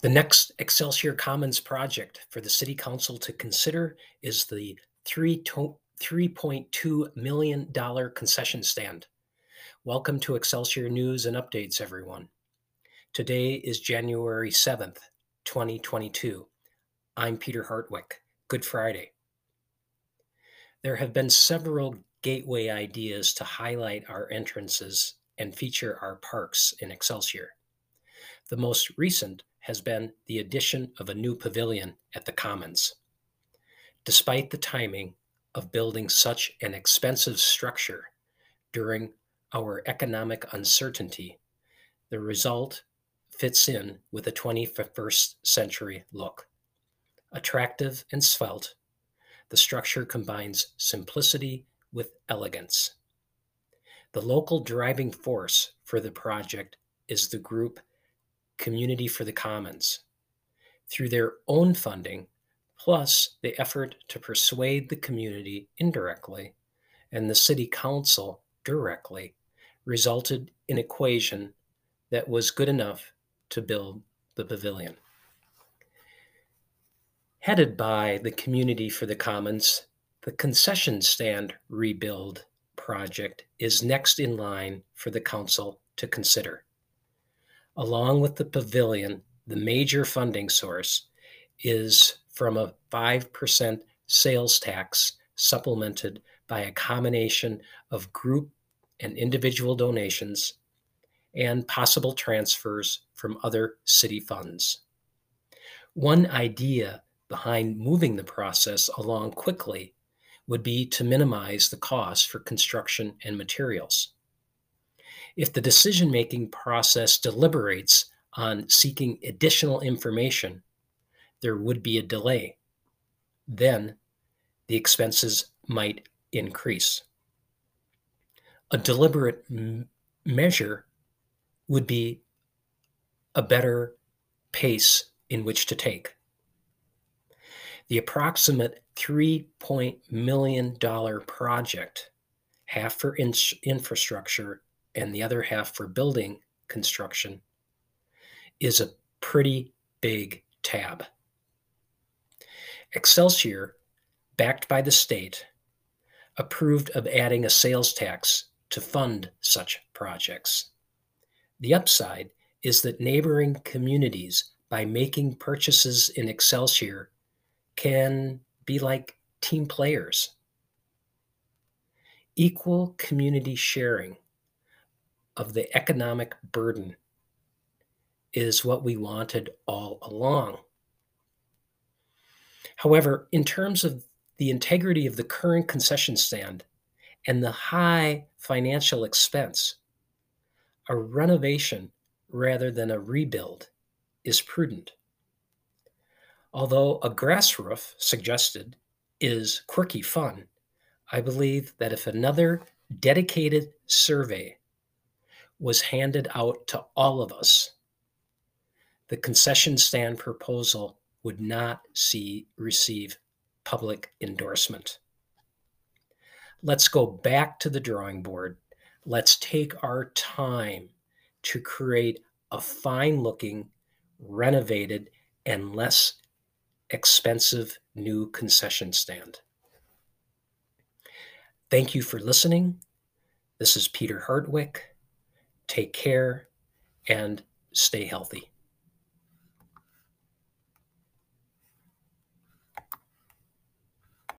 The next Excelsior Commons project for the City Council to consider is the three $3.2 million concession stand. Welcome to Excelsior News and Updates, everyone. Today is January 7th, 2022. I'm Peter Hartwich. Good Friday. There have been several gateway ideas to highlight our entrances and feature our parks in Excelsior. The most recent has been the addition of a new pavilion at the Commons. Despite the timing of building such an expensive structure during our economic uncertainty, the result fits in with a 21st century look. Attractive and svelte, the structure combines simplicity with elegance. The local driving force for the project is the group Community for the Commons. Through their own funding, plus the effort to persuade the community indirectly and the City Council directly, resulted in equation that was good enough to build the pavilion. Headed by the Community for the Commons, the concession stand rebuild project is next in line for the council to consider. Along with the pavilion, the major funding source is from a 5% sales tax supplemented by a combination of group and individual donations and possible transfers from other city funds. One idea behind moving the process along quickly would be to minimize the cost for construction and materials. If the decision making process deliberates on seeking additional information, there would be a delay. Then the expenses might increase. A deliberate m- measure would be a better pace in which to take. The approximate $3 million project, half for in- infrastructure and the other half for building construction is a pretty big tab. Excelsior, backed by the state, approved of adding a sales tax to fund such projects. The upside is that neighboring communities, by making purchases in Excelsior, can be like team players. Equal community sharing of the economic burden is what we wanted all along. However, in terms of the integrity of the current concession stand and the high financial expense, a renovation rather than a rebuild is prudent. Although a grass roof suggested is quirky fun, I believe that if another dedicated survey was handed out to all of us, the concession stand proposal would not see receive public endorsement. Let's go back to the drawing board. Let's take our time to create a fine looking, renovated, and less expensive new concession stand. Thank you for listening. This is Peter Hartwich. Take care and stay healthy.